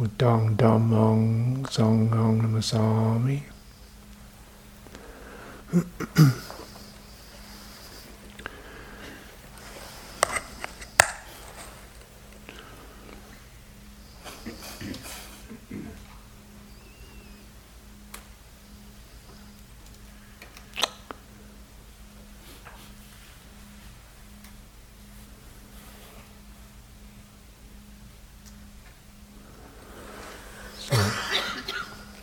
Udang dhammang sanghang namasami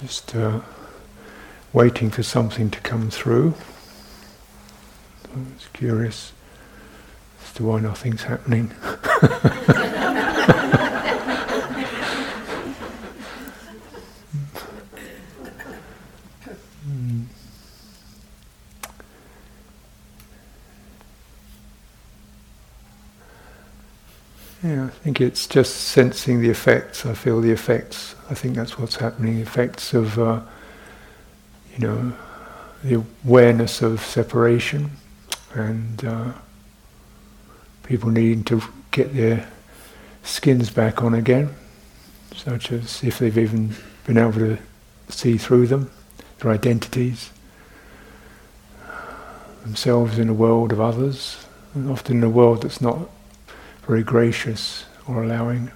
just uh, waiting for something to come through. I was curious as to why nothing's happening. Yeah, I think it's just sensing the effects. I feel the effects. I think that's what's happening. Effects of, uh, you know, the awareness of separation, and uh, people needing to get their skins back on again, such as if they've even been able to see through them, their identities, themselves in a world of others, and often in a world that's not very gracious or allowing.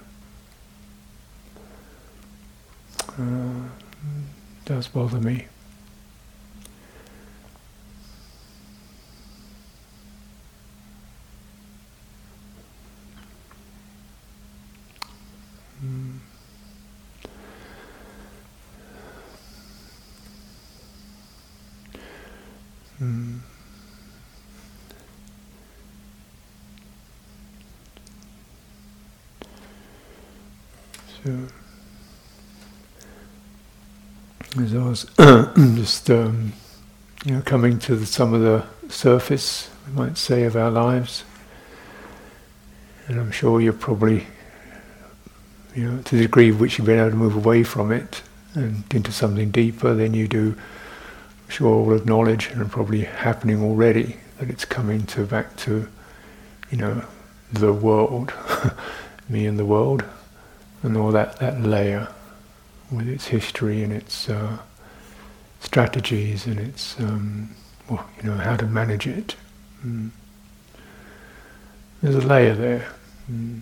Uh, does bother me. Mm. Mm. So, as I was just um, you know coming to the, some of the surface, we might say, of our lives, and I'm sure you're probably, you know, to the degree which you've been able to move away from it and into something deeper, then you do. I'm sure all acknowledge and probably happening already that it's coming to back to, you know, the world, me and the world and all that, that layer with its history and its uh, strategies and its um, well, you know how to manage it. Mm. There's a layer there, mm.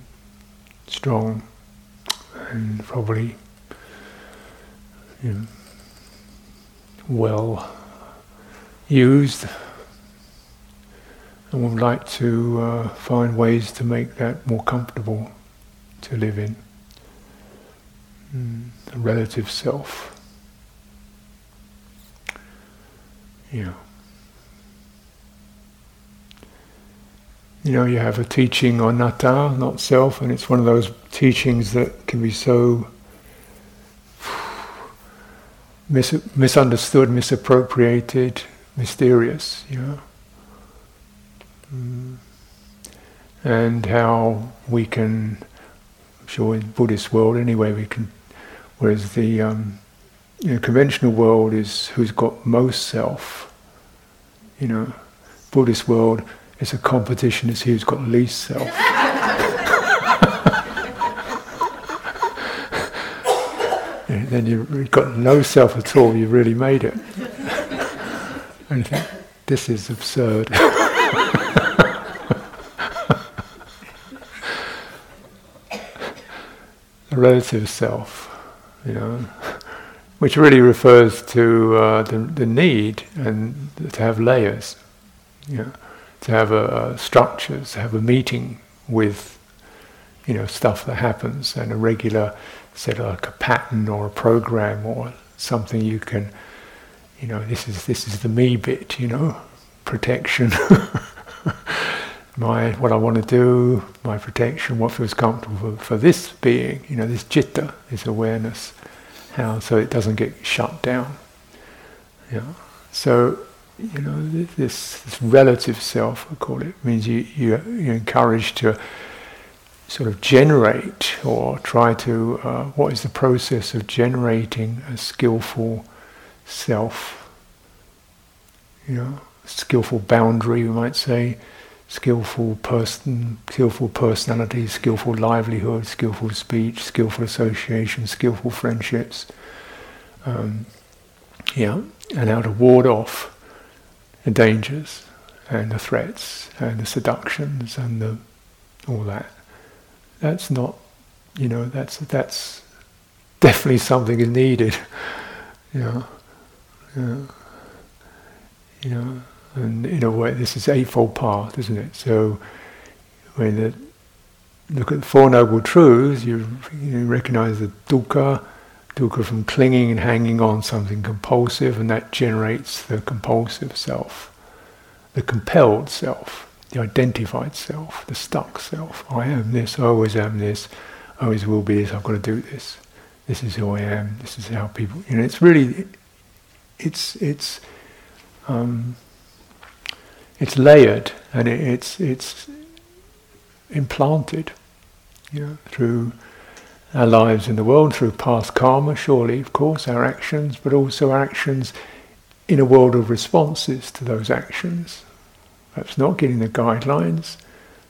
strong and probably you know, well used. And would like to uh, find ways to make that more comfortable to live in. Mm, the relative self. Yeah. You know, you have a teaching on anatta, not self, and it's one of those teachings that can be so mis- misunderstood, misappropriated, mysterious, you know. Mm. And how we can, I'm sure in Buddhist world anyway, we can Whereas the um, you know, conventional world is who's got most self. You know, Buddhist world is a competition It's who's got least self. then you've got no self at all. You've really made it. and you think this is absurd. relative self you know, which really refers to uh, the, the need and to have layers, you know, to have a, a structures, to have a meeting with, you know, stuff that happens and a regular, set of like a pattern or a program or something you can, you know, this is this is the me bit, you know, protection. my what I want to do, my protection, what feels comfortable for, for, this being, you know, this citta, this awareness, how so it doesn't get shut down. Yeah. So you know this, this relative self, I call it, means you you you're encouraged to sort of generate or try to uh, what is the process of generating a skillful self you know skillful boundary we might say skillful person skillful personality skillful livelihood skillful speech skillful association skillful friendships um, yeah and how to ward off the dangers and the threats and the seductions and the all that that's not, you know, that's that's definitely something is needed. know, yeah. you know, and in a way, this is eightfold path, isn't it? So when you look at the Four Noble Truths, you, you recognize the dukkha, dukkha from clinging and hanging on something compulsive, and that generates the compulsive self, the compelled self the identified self, the stuck self. I am this, I always am this, I always will be this, I've got to do this. This is who I am, this is how people, you know, it's really, it's, it's, um, it's layered and it, it's, it's implanted, you know, through our lives in the world, through past karma, surely, of course, our actions, but also our actions in a world of responses to those actions perhaps not getting the guidelines,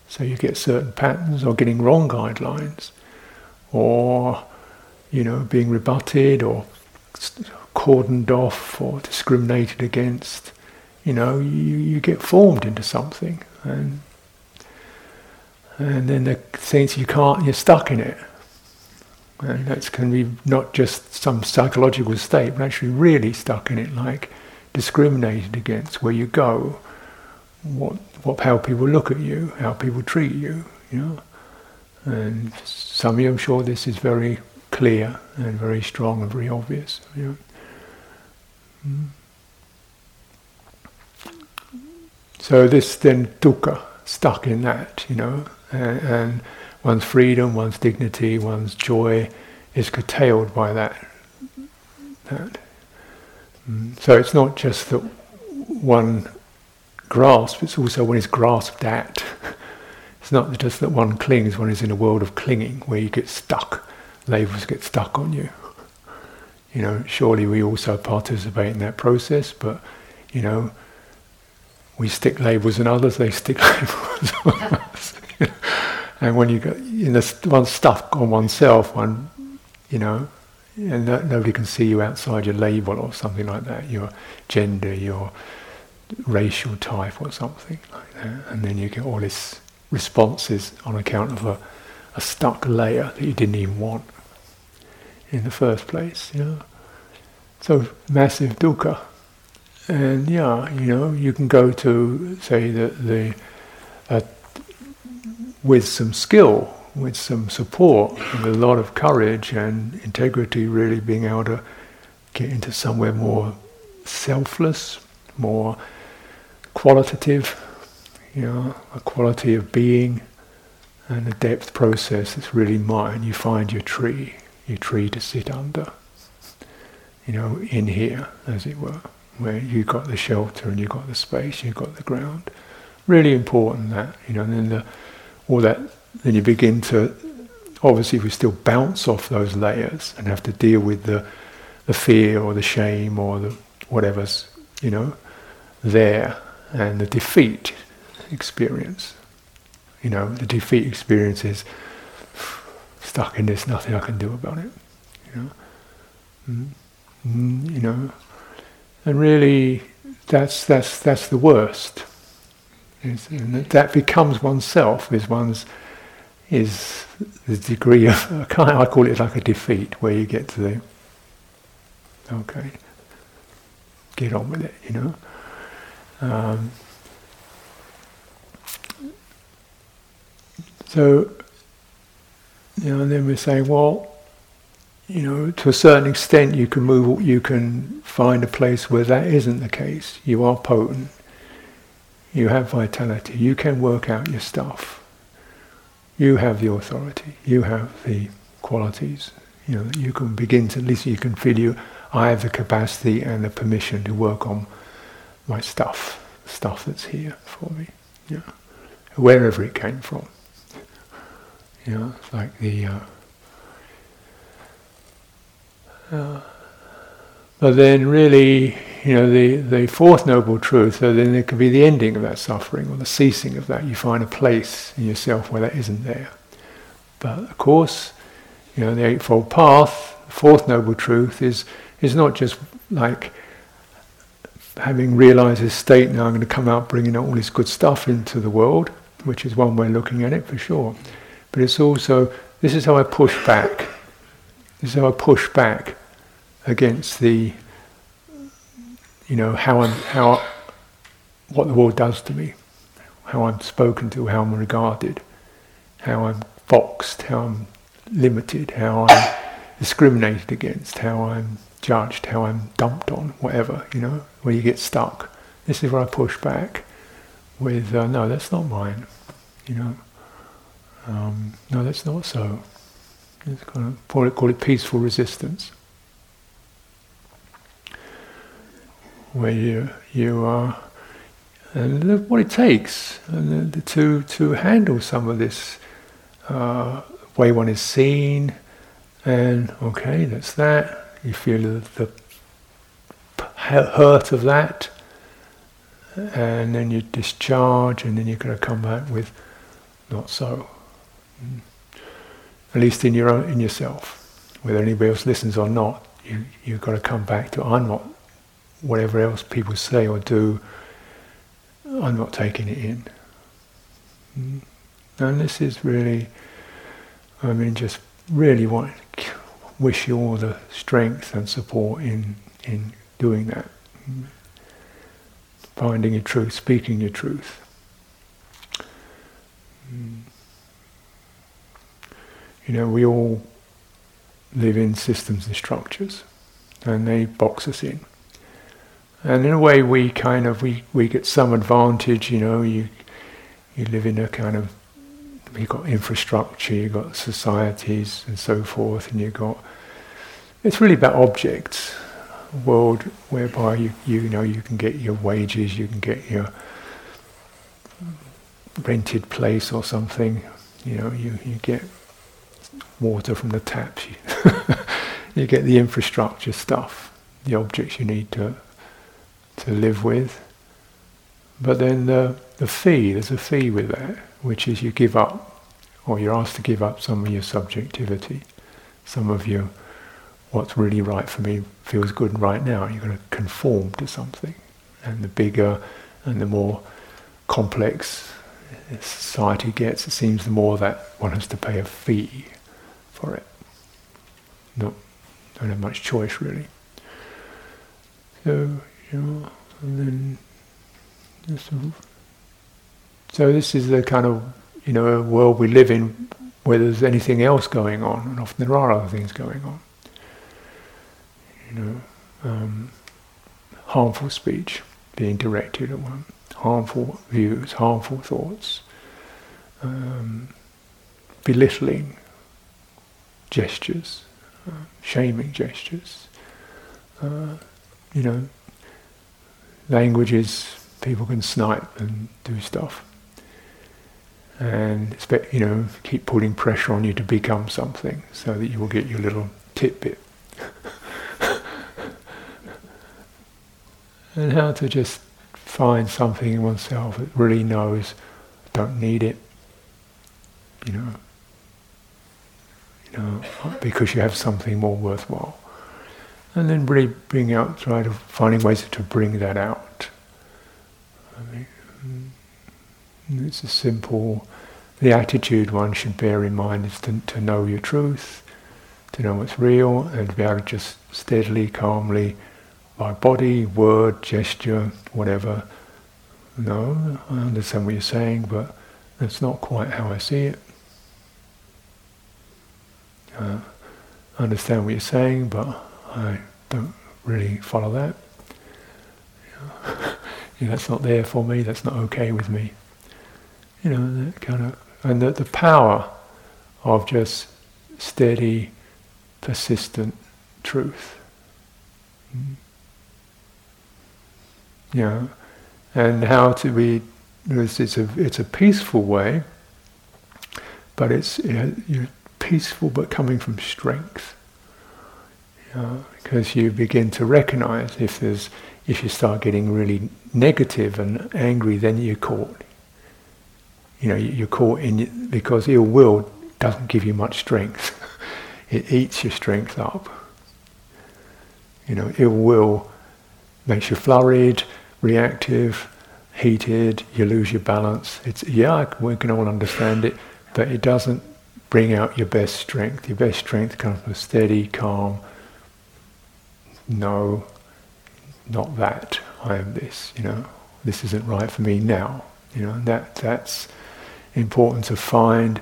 so you get certain patterns, or getting wrong guidelines, or you know being rebutted or cordoned off or discriminated against. You know, you, you get formed into something, and and then the sense you can't, you're stuck in it. And that's can be not just some psychological state, but actually really stuck in it, like discriminated against where you go what, what, how people look at you, how people treat you, you know. And some of you, I'm sure this is very clear and very strong and very obvious. You know. mm. So this then dukkha, stuck in that, you know, and, and one's freedom, one's dignity, one's joy is curtailed by that. that. Mm. So it's not just that one grasps, it's also when it's grasped at. It's not just that one clings, one is in a world of clinging where you get stuck, labels get stuck on you. You know, surely we also participate in that process, but, you know, we stick labels on others, they stick labels on us. and when you get in the one stuck on oneself, one, you know, and no, nobody can see you outside your label or something like that, your gender, your racial type or something like that, and then you get all these responses on account of a, a stuck layer that you didn't even want in the first place. You know, so massive dukkha, and yeah, you know, you can go to say that the uh, with some skill, with some support, with a lot of courage and integrity, really being able to get into somewhere more selfless, more qualitative, you know, a quality of being and a depth process that's really mine. You find your tree, your tree to sit under, you know, in here, as it were, where you've got the shelter and you've got the space, you've got the ground. Really important that, you know, and then the, all that, then you begin to, obviously we still bounce off those layers and have to deal with the, the fear or the shame or the whatever's, you know, there and the defeat experience. You know, the defeat experience is stuck in this, nothing I can do about it. You know, mm, you know, and really, that's that's that's the worst. And that becomes oneself. Is one's is the degree of I call it like a defeat, where you get to the okay, get on with it. You know. Um, so, you know, and then we're saying, well, you know, to a certain extent, you can move, you can find a place where that isn't the case. You are potent. You have vitality. You can work out your stuff. You have the authority. You have the qualities. You know, you can begin to, at least you can feel you, I have the capacity and the permission to work on my stuff, stuff that's here for me. Yeah. Wherever it came from. You know, like the, uh, but then really, you know, the, the fourth noble truth, so then there can be the ending of that suffering or the ceasing of that. You find a place in yourself where that isn't there. But of course, you know, the Eightfold Path, the fourth noble truth is, is not just like having realized this state, now I'm going to come out bringing all this good stuff into the world, which is one way of looking at it for sure. But it's also, this is how I push back. This is how I push back against the, you know, how I'm, how, what the world does to me, how I'm spoken to, how I'm regarded, how I'm boxed, how I'm limited, how I'm discriminated against, how I'm judged, how I'm dumped on, whatever, you know, where you get stuck. This is where I push back with, uh, no, that's not mine, you know. Um, no, that's not so. It's kind of, call it, call it peaceful resistance. Where you you are, and what it takes and to to handle some of this uh, way one is seen, and okay, that's that. You feel the, the hurt of that, and then you discharge, and then you're going to come back with not so. Mm. At least in your own, in yourself, whether anybody else listens or not, you you've got to come back to I'm not whatever else people say or do, I'm not taking it in. Mm. And this is really, I mean, just really want wish you all the strength and support in in doing that, mm. finding your truth, speaking your truth. Mm. You know, we all live in systems and structures, and they box us in. And in a way, we kind of we, we get some advantage. You know, you you live in a kind of you've got infrastructure, you've got societies and so forth, and you've got it's really about objects, a world whereby you you know you can get your wages, you can get your rented place or something. You know, you, you get water from the taps. You, you get the infrastructure stuff, the objects you need to to live with. But then the, the fee, there's a fee with that, which is you give up, or you're asked to give up some of your subjectivity, some of your what's really right for me feels good right now. You're going to conform to something. And the bigger and the more complex society gets, it seems the more that one has to pay a fee for it. Not, don't have much choice really. So know, and then so this is the kind of you know world we live in where there's anything else going on, and often there are other things going on. You know, um, harmful speech being directed at one, harmful views, harmful thoughts, um, belittling gestures, uh, shaming gestures. Uh, you know, languages, people can snipe and do stuff. And expect, you know, keep putting pressure on you to become something so that you will get your little tidbit. and how to just find something in oneself that really knows, don't need it, you know, you know, because you have something more worthwhile and then really bring out, try to finding ways to bring that out. I mean, mm, it's a simple, the attitude one should bear in mind is to, to know your truth, to know what's real, and to be able to just steadily, calmly, by body, word, gesture, whatever, no, I understand what you're saying, but that's not quite how I see it. Uh, I understand what you're saying, but I don't really follow that. Know, that's not there for me, that's not okay with me. You know, that kind of, and the, the power of just steady, persistent truth. Mm. Yeah, and how to be. It's a it's a peaceful way, but it's you're peaceful, but coming from strength. because you begin to recognize if there's if you start getting really negative and angry, then you're caught. You know, you're caught in because ill will doesn't give you much strength. it eats your strength up. You know, ill will makes you flurried, reactive, heated. You lose your balance. It's yeah, we can all understand it, but it doesn't bring out your best strength. Your best strength comes from steady, calm. No, not that. I am this. You know, this isn't right for me now. You know, that that's important to find.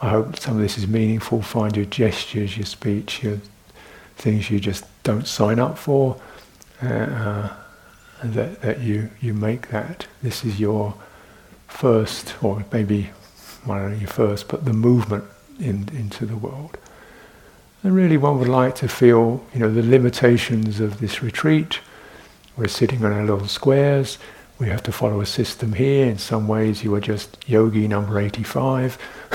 I hope some of this is meaningful. Find your gestures, your speech, your things you just don't sign up for. Uh, uh, that that you you make that. This is your first, or maybe don't know your first, but the movement in, into the world. And really, one would like to feel, you know, the limitations of this retreat. We're sitting on our little squares. We have to follow a system here. In some ways, you are just yogi number 85.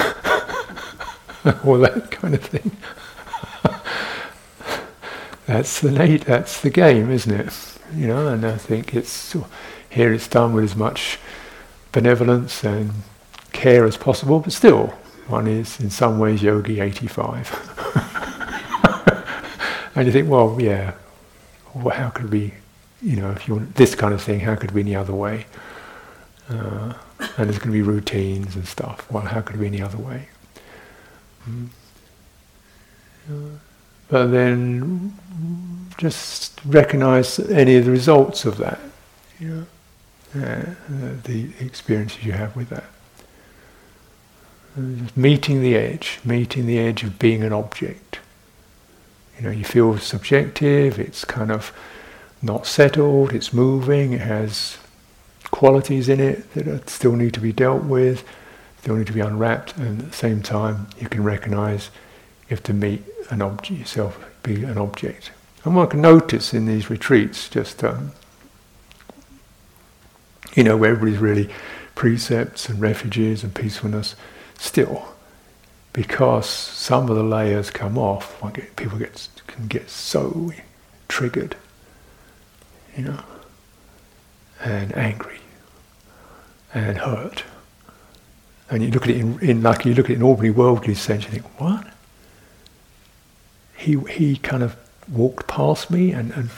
All that kind of thing. that's the Nate, that's the game, isn't it? You know, and I think it's here it's done with as much benevolence and care as possible, but still, one is in some ways yogi 85. and you think, well, yeah, how could we you know, if you want this kind of thing, how could it be any other way? Uh, and there's going to be routines and stuff. Well, how could it be any other way? Mm. Uh, but then just recognize any of the results of that, you know, uh, the experiences you have with that. Uh, just meeting the edge, meeting the edge of being an object. You know, you feel subjective, it's kind of not settled, it's moving, it has qualities in it that still need to be dealt with, still need to be unwrapped, and at the same time you can recognize you have to meet an object yourself, be an object. And one can notice in these retreats just um, you know, where everybody's really precepts and refuges and peacefulness, still, because some of the layers come off, get, people get, can get so triggered you know, and angry and hurt. And you look at it in, in like you look at it in ordinary worldly sense, you think, what? He he kind of walked past me and, and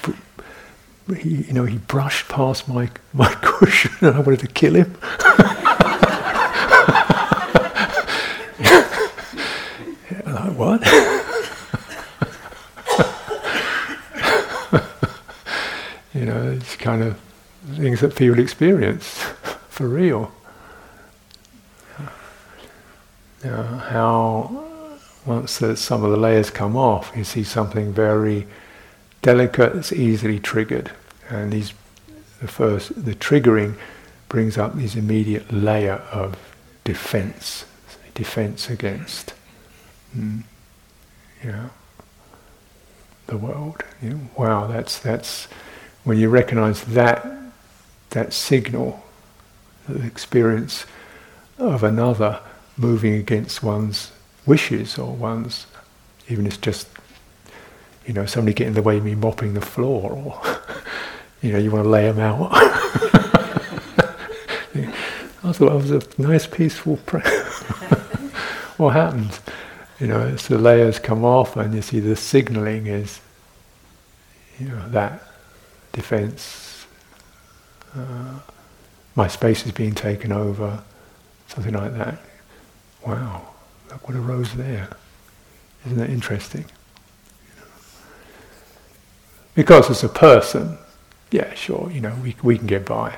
he you know he brushed past my my cushion and I wanted to kill him. like what? Kind of things that people experience for real. You know, how once the, some of the layers come off, you see something very delicate that's easily triggered, and these the first the triggering brings up this immediate layer of defense, defense against, mm, you know, the world. You know, wow, that's that's when you recognize that, that signal, the experience of another moving against one's wishes or one's, even if it's just, you know, somebody getting in the way of me mopping the floor or, you know, you want to lay them out. I thought that was a nice, peaceful prayer. what happens? You know, as the layers come off and you see the signaling is, you know, that defense, uh, my space is being taken over, something like that. Wow, look what arose there. Isn't that interesting? Because as a person, yeah, sure, you know, we, we can get by.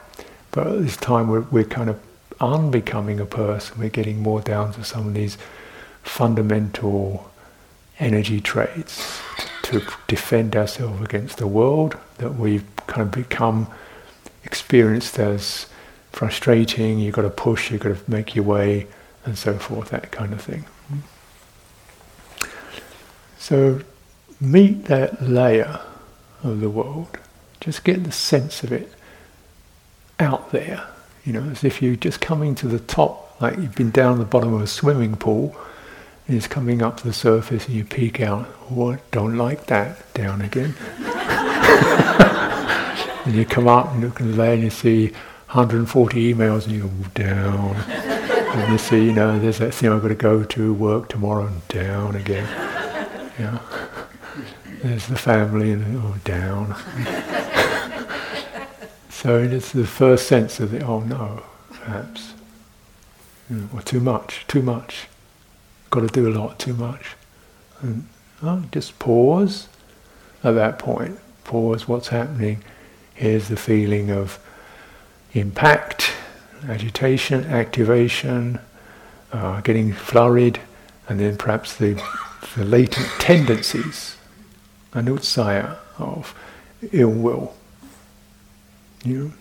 But at this time we're, we're kind of unbecoming a person. We're getting more down to some of these fundamental energy traits to defend ourselves against the world that we've kind of become experienced as frustrating, you've got to push, you've got to make your way, and so forth, that kind of thing. So meet that layer of the world. Just get the sense of it out there. You know, as if you're just coming to the top, like you've been down the bottom of a swimming pool, and it's coming up to the surface, and you peek out. Oh, don't like that. Down again. and you come up and look the layer, and you see 140 emails, and you go oh, down. and you see, you know, there's that thing I've got to go to work tomorrow, and down again. Yeah. There's the family, and oh, down. so it's the first sense of the, oh no, perhaps. Or too much, too much. Got to do a lot, too much. And oh, just pause at that point. Pause what's happening. Here's the feeling of impact, agitation, activation, uh, getting flurried, and then perhaps the, the latent tendencies anusaya of ill will. You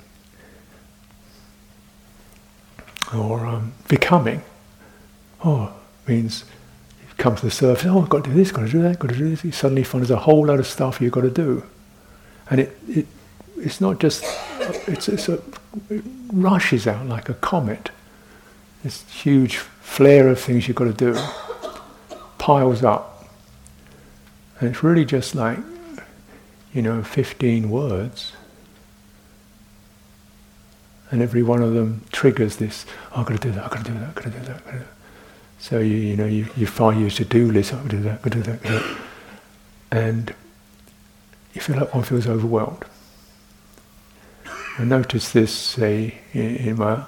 know? Or um, becoming. Oh, means you come to the surface, oh, I've got to do this, got to do that, got to do this. You suddenly find there's a whole lot of stuff you've got to do. And it, it it's not just, it's, it's a, it rushes out like a comet. This huge flare of things you've got to do piles up and it's really just like, you know, 15 words. And every one of them triggers this, oh, I've got to do that, I've got to do that, I've got to do that. So you, you know, you, you file your to-do list, to do that, to do that, do that. And you feel like one feels overwhelmed. I noticed this, say, in, in my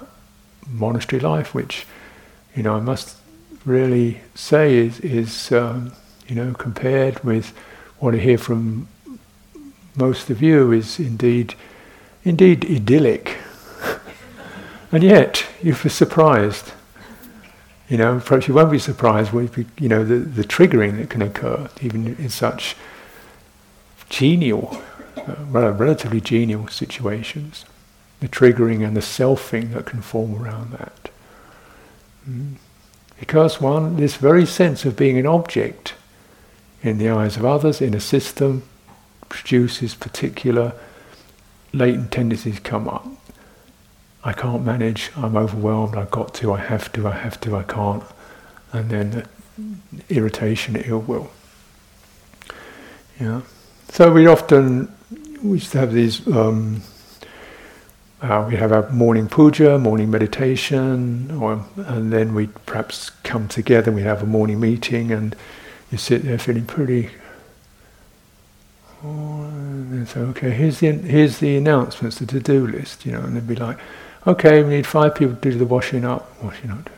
monastery life, which, you know, I must really say is, is um, you know, compared with what I hear from most of you is indeed, indeed idyllic. and yet, you're surprised. You know, perhaps you won't be surprised with, you know, the, the triggering that can occur, even in such genial, uh, relatively genial situations. The triggering and the selfing that can form around that. Mm. Because one, this very sense of being an object in the eyes of others, in a system, produces particular latent tendencies come up. I can't manage, I'm overwhelmed, I've got to, I have to, I have to, I can't. And then irritation, ill will. Yeah. So we often, we used to have these, um, uh, we have our morning puja, morning meditation, or, and then we perhaps come together, we have a morning meeting and you sit there feeling pretty. Oh, and say, okay, here's the here's the announcements, the to-do list, you know, and they'd be like, okay, we need five people to do the washing up, washing up,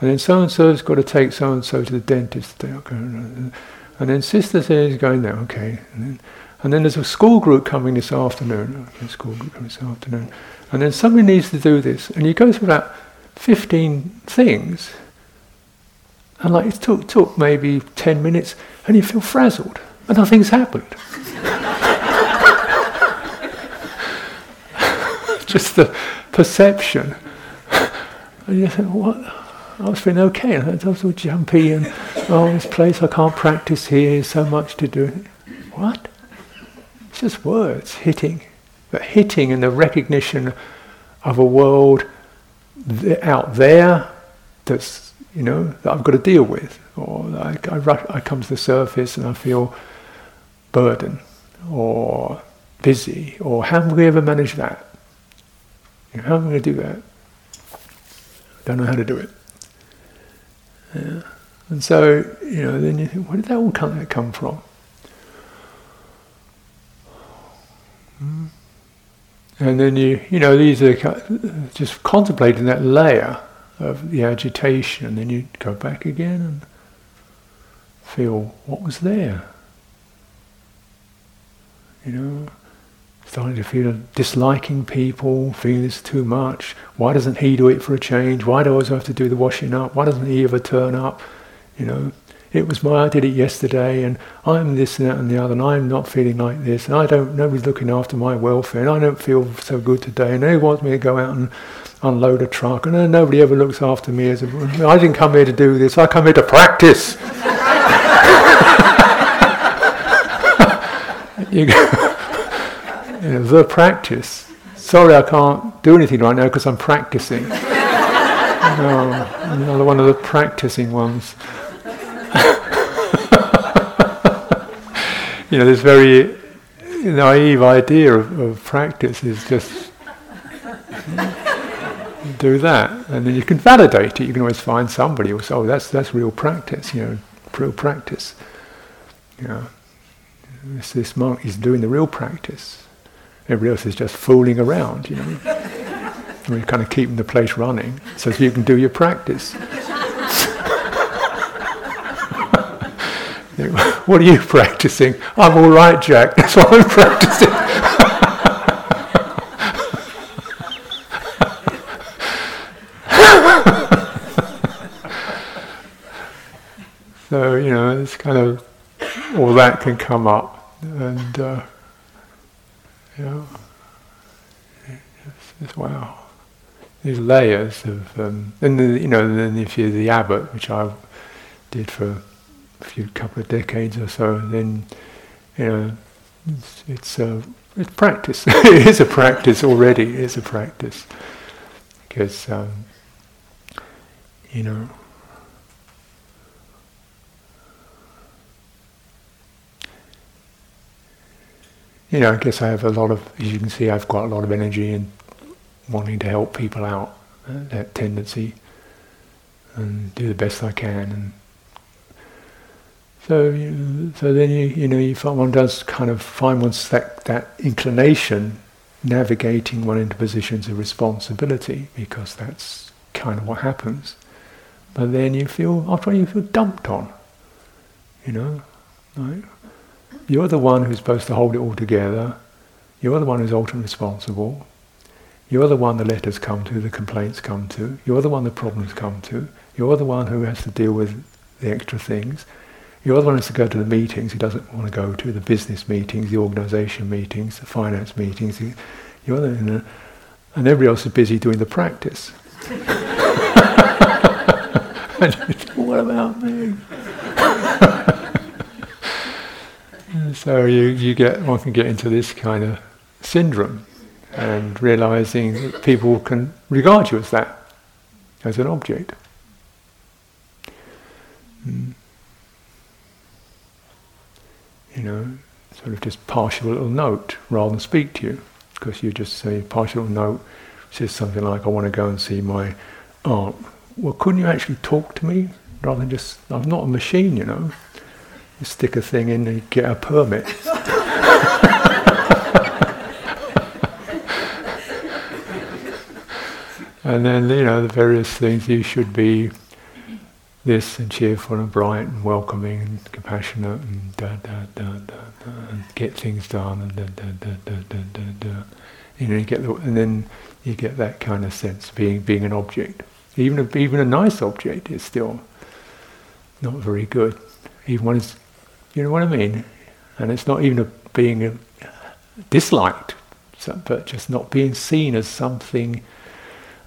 and then so and so's got to take so and so to the dentist and then sister says going there, okay, and then, and then there's a school group coming this afternoon, okay, school group coming this afternoon, and then somebody needs to do this, and you go through about fifteen things and like it took, took maybe 10 minutes and you feel frazzled and nothing's happened. Just the perception. And you think, what? I was feeling okay. I was all jumpy and, oh, this place I can't practice here, so much to do. What? It's just words hitting. But hitting in the recognition of a world out there that's you know, that I've got to deal with. Or I, I, rush, I come to the surface and I feel burden or busy. Or how am we ever manage that? How am I going to do that? Don't know how to do it. Yeah. And so, you know, then you think, where did that all come, that come from? Hmm. And then you, you know, these are just contemplating that layer of the agitation, and then you go back again and feel what was there. You know, starting to feel disliking people, feeling this too much. Why doesn't he do it for a change? Why do I always have to do the washing up? Why doesn't he ever turn up? You know, it was my, I did it yesterday, and I'm this and that and the other, and I'm not feeling like this, and I don't, nobody's looking after my welfare, and I don't feel so good today, and they want me to go out and unload a truck, and nobody ever looks after me as a. I didn't come here to do this. I come here to practice. you, go, you know, the practice. Sorry, I can't do anything right now because I'm practicing. no, another one of the practicing ones. you know, this very naive idea of, of practice is just do that, and then you can validate it. You can always find somebody who says, "Oh, that's that's real practice," you know, real practice. You know, this, this monk is doing the real practice. Everybody else is just fooling around, you know. We're kind of keeping the place running so you can do your practice. what are you practicing? I'm all right, Jack. That's what I'm practicing. so you know, it's kind of all that can come up, and uh, you know, it's, wow, these layers of, um, and the, you know, then if you're the abbot, which I did for a few couple of decades or so, then you know, it's it's, uh, it's practice. it is a practice already. It is a practice because um, you know. You know, I guess I have a lot of, as you can see, I've got a lot of energy in wanting to help people out, uh, that tendency, and do the best I can. And so, you, so then you, you know, you find one does kind of find one's that, that inclination navigating one into positions of responsibility because that's kind of what happens. But then you feel, after all, you feel dumped on, you know, like you're the one who's supposed to hold it all together. You're the one who's ultimately responsible. You're the one the letters come to, the complaints come to. You're the one the problems come to. You're the one who has to deal with the extra things. You're the one who has to go to the meetings he doesn't want to go to, the business meetings, the organisation meetings, the finance meetings. You're the, and everybody else is busy doing the practice. what about me? so you, you get one can get into this kind of syndrome and realizing that people can regard you as that, as an object. Mm. You know, sort of just partial little note rather than speak to you, because you just say partial note says something like, "I want to go and see my aunt." Well, couldn't you actually talk to me rather than just? I'm not a machine, you know. You stick a thing in and you get a permit. and then, you know, the various things you should be this and cheerful and bright and welcoming and compassionate and da da da da, da and get things done and da da da da da da. da. You know, you get the, and then you get that kind of sense being being an object. Even a, even a nice object is still not very good. Even when it's you know what I mean? And it's not even a being a, disliked, but just not being seen as something,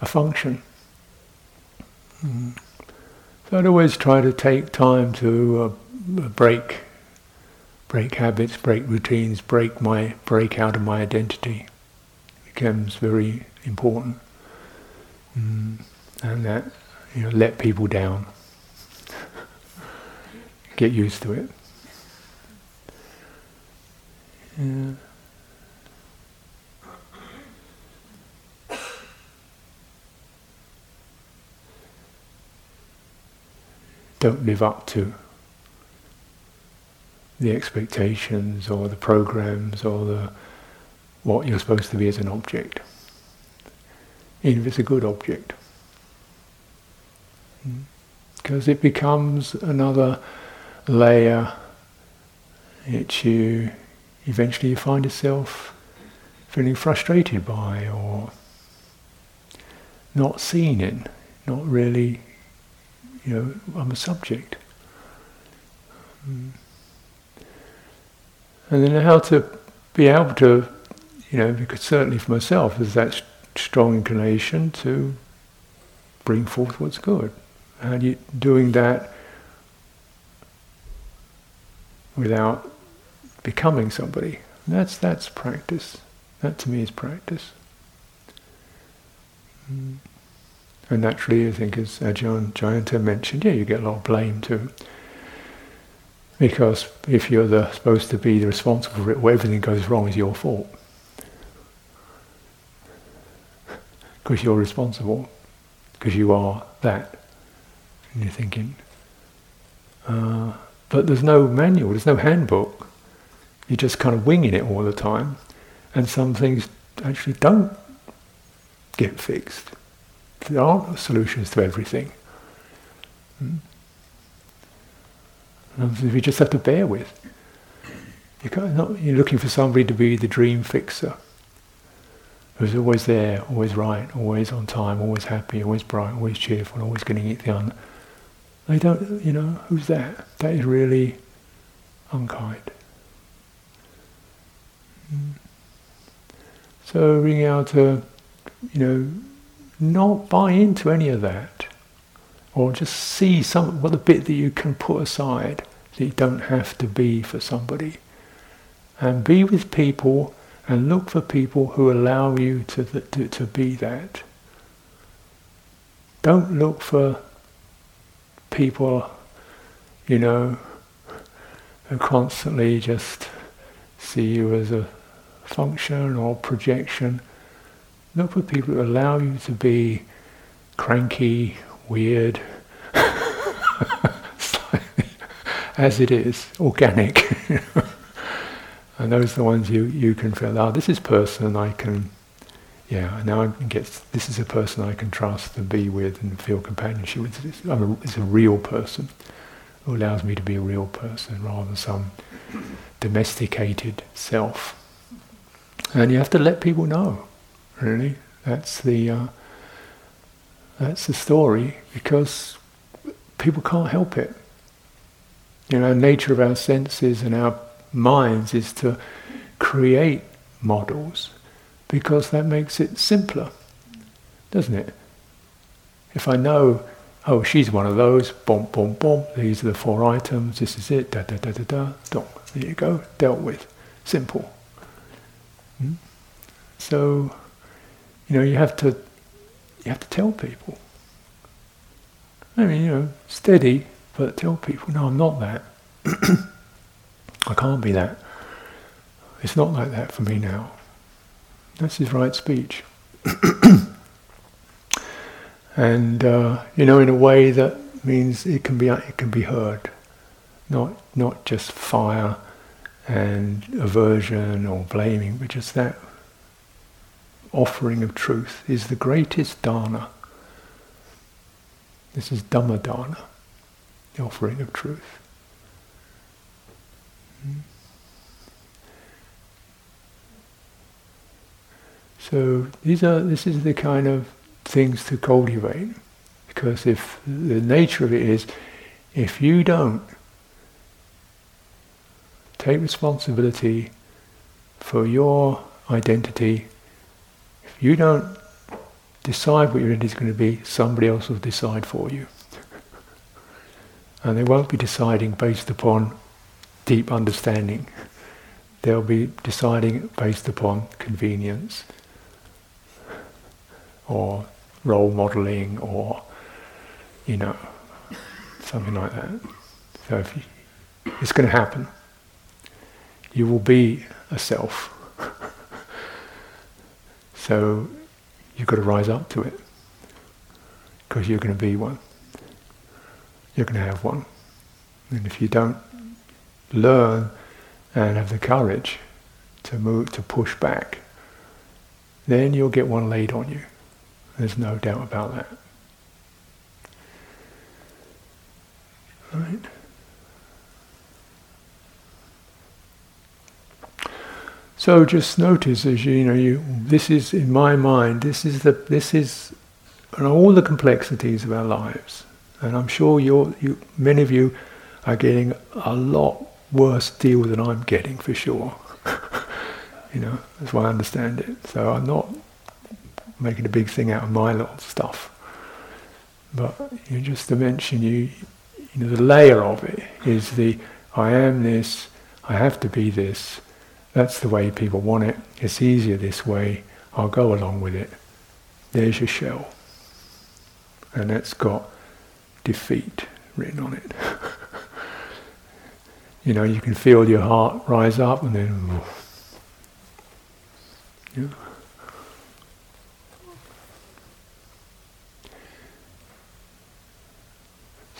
a function. Mm. So I'd always try to take time to uh, break, break habits, break routines, break my break out of my identity. It becomes very important, mm. and that you know let people down. Get used to it. Don't live up to the expectations or the programs or the what you're supposed to be as an object, even if it's a good object. Because it becomes another layer which you eventually you find yourself feeling frustrated by or not seeing it, not really, you know, I'm a subject. Mm. And then how to be able to, you know, because certainly for myself, there's that strong inclination to bring forth what's good. And you doing that without becoming somebody. That's that's practice. That to me is practice. Mm. And naturally, I think, as Ajahn Jayanto mentioned, yeah, you get a lot of blame too. Because if you're the, supposed to be the responsible for it, well, everything goes wrong is your fault. Because you're responsible. Because you are that. And you're thinking. Uh, but there's no manual, there's no handbook. You're just kind of winging it all the time. And some things actually don't get fixed. There aren't solutions to everything. Hmm? you just have to bear with. You not, you're looking for somebody to be the dream fixer, who's always there, always right, always on time, always happy, always bright, always cheerful, always getting it done. They don't, you know, who's that? That is really unkind. So being able to, you know, not buy into any of that, or just see some what the bit that you can put aside that you don't have to be for somebody. And be with people and look for people who allow you to, to, to be that. Don't look for people, you know, who constantly just see you as a function or projection. Look for people who allow you to be cranky, weird, as it is, organic. and those are the ones you, you can feel, ah, oh, this is person I can, yeah, now I can get, this is a person I can trust and be with and feel companionship with. It's, a, it's a real person who allows me to be a real person rather than some domesticated self. And you have to let people know, really. That's the, uh, that's the story because people can't help it. You know, nature of our senses and our minds is to create models because that makes it simpler, doesn't it? If I know, oh, she's one of those, boom, boom, boom, these are the four items, this is it, da da da da da, dong, there you go, dealt with. Simple. Hmm? So, you know, you have to you have to tell people. I mean, you know, steady, but tell people, no, I'm not that. I can't be that. It's not like that for me now. That's his right speech. and uh, you know, in a way that means it can be it can be heard, not not just fire and aversion or blaming, but just that offering of truth is the greatest dana. This is Dhamma dana the offering of truth. So these are this is the kind of things to cultivate, because if the nature of it is, if you don't take responsibility for your identity, if you don't decide what your identity is going to be, somebody else will decide for you. And they won't be deciding based upon deep understanding. They'll be deciding based upon convenience or role modeling or, you know, something like that. So you, it's going to happen. You will be a self. so you've got to rise up to it because you're going to be one you're going to have one. And if you don't learn and have the courage to move, to push back, then you'll get one laid on you. There's no doubt about that. Right? So just notice as you, you know, you this is in my mind, this is the this is all the complexities of our lives. And I'm sure you're, you, many of you are getting a lot worse deal than I'm getting for sure. you know, that's why I understand it. So I'm not making a big thing out of my little stuff. But you just to mention you, you know, the layer of it is the I am this, I have to be this, that's the way people want it. It's easier this way. I'll go along with it. There's your shell. And that's got defeat written on it. you know, you can feel your heart rise up and then. Yeah.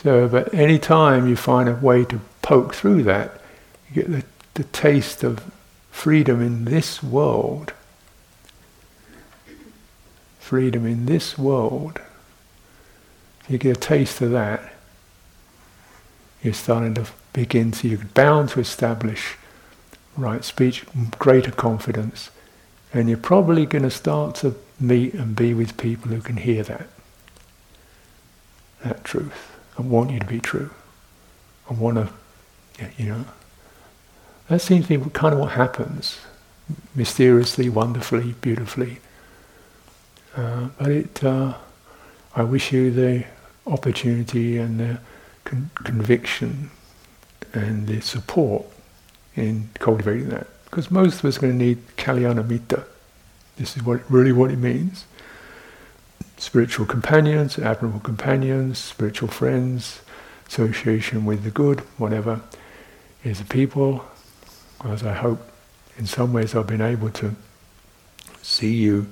So, but any time you find a way to poke through that, you get the, the taste of freedom in this world. Freedom in this world. if You get a taste of that. You're starting to begin to, you're bound to establish right speech, greater confidence, and you're probably going to start to meet and be with people who can hear that, that truth, and want you to be true, and want to, you know. That seems to be kind of what happens, mysteriously, wonderfully, beautifully. Uh, but it, uh, I wish you the opportunity and the con- conviction and the support in cultivating that. Because most of us are going to need kalyana mitta. This is what really what it means. Spiritual companions, admirable companions, spiritual friends, association with the good, whatever, is a people. As I hope, in some ways, I've been able to see you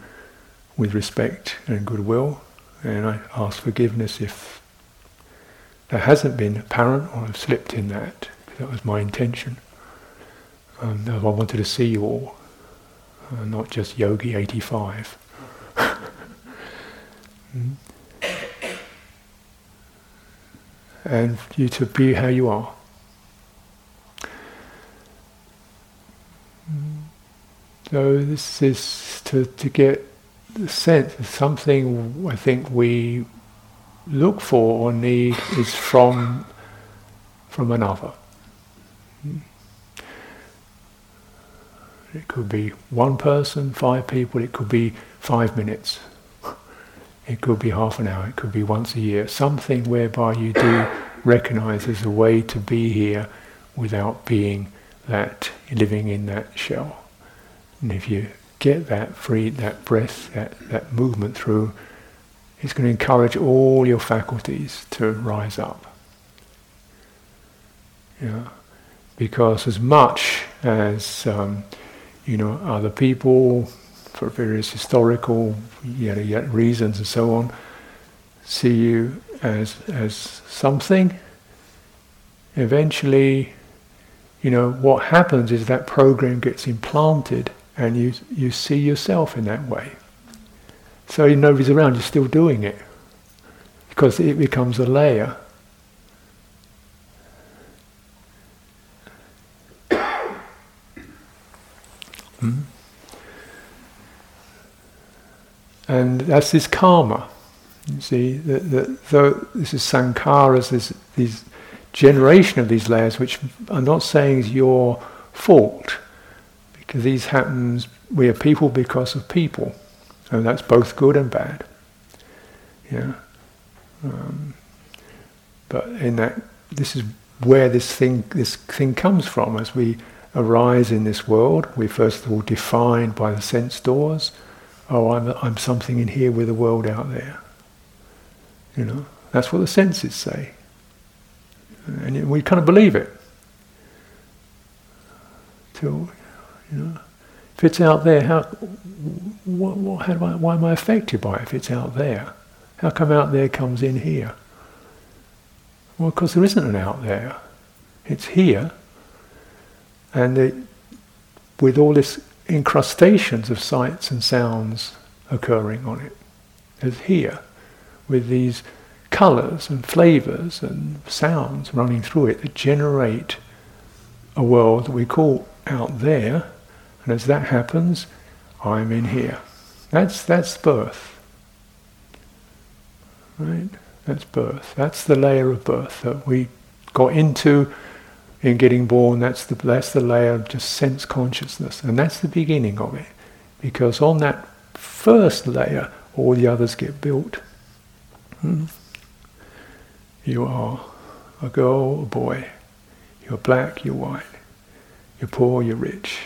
with respect and goodwill, and I ask forgiveness if that hasn't been apparent or I've slipped in that. That was my intention. Um, I wanted to see you all, uh, not just Yogi 85. mm. And you to be how you are. So this is to, to get the sense of something I think we look for or need is from from another. It could be one person, five people, it could be five minutes. It could be half an hour, it could be once a year. Something whereby you do recognize there's a way to be here without being that, living in that shell. And if you get that free, that breath, that, that movement through, it's going to encourage all your faculties to rise up. Yeah. Because as much as um, you know other people, for various historical you know, reasons and so on, see you as as something, eventually, you know what happens is that program gets implanted, and you you see yourself in that way. So nobody's around, you're still doing it. Because it becomes a layer. Hmm? And that's this karma. You see, that, though this is sankharas, this generation of these layers, which I'm not saying is your fault, because these happens. We are people because of people. And that's both good and bad. Yeah. Um, but in that, this is where this thing, this thing comes from. As we arise in this world, we first of all defined by the sense doors. Oh, I'm, I'm something in here with the world out there. You know, that's what the senses say. And we kind of believe it. Till, you know, if it's out there, how, what, what, how I, why am I affected by it if it's out there? How come out there comes in here? Well, because there isn't an out there. It's here. And it, with all this incrustations of sights and sounds occurring on it, it's here. With these colours and flavours and sounds running through it that generate a world that we call out there and as that happens, I'm in here. That's, that's birth. Right? That's birth. That's the layer of birth that we got into in getting born. That's the, that's the layer of just sense consciousness. And that's the beginning of it. Because on that first layer, all the others get built. Hmm. You are a girl, a boy. You're black, you're white. You're poor, you're rich.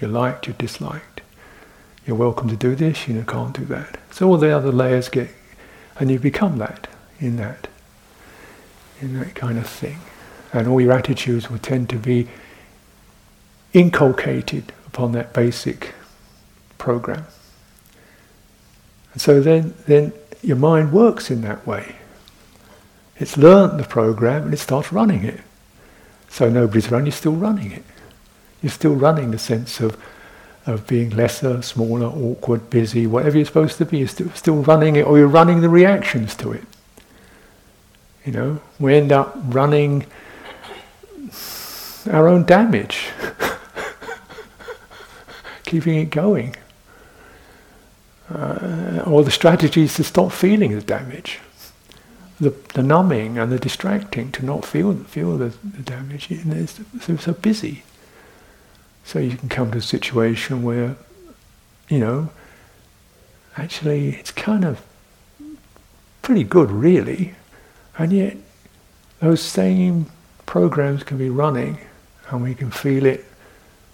You're liked, you're disliked. You're welcome to do this, you can't do that. So all the other layers get, and you become that in that, in that kind of thing. And all your attitudes will tend to be inculcated upon that basic program. And so then, then your mind works in that way. It's learnt the program and it starts running it. So nobody's around, you're still running it. You're still running the sense of, of being lesser, smaller, awkward, busy, whatever you're supposed to be, you're still, still running it, or you're running the reactions to it. You know, we end up running our own damage, keeping it going. Uh, or the strategies to stop feeling the damage the, the numbing and the distracting to not feel feel the, the damage. And it's so, so busy. So you can come to a situation where, you know, actually it's kind of pretty good, really, and yet those same programs can be running, and we can feel it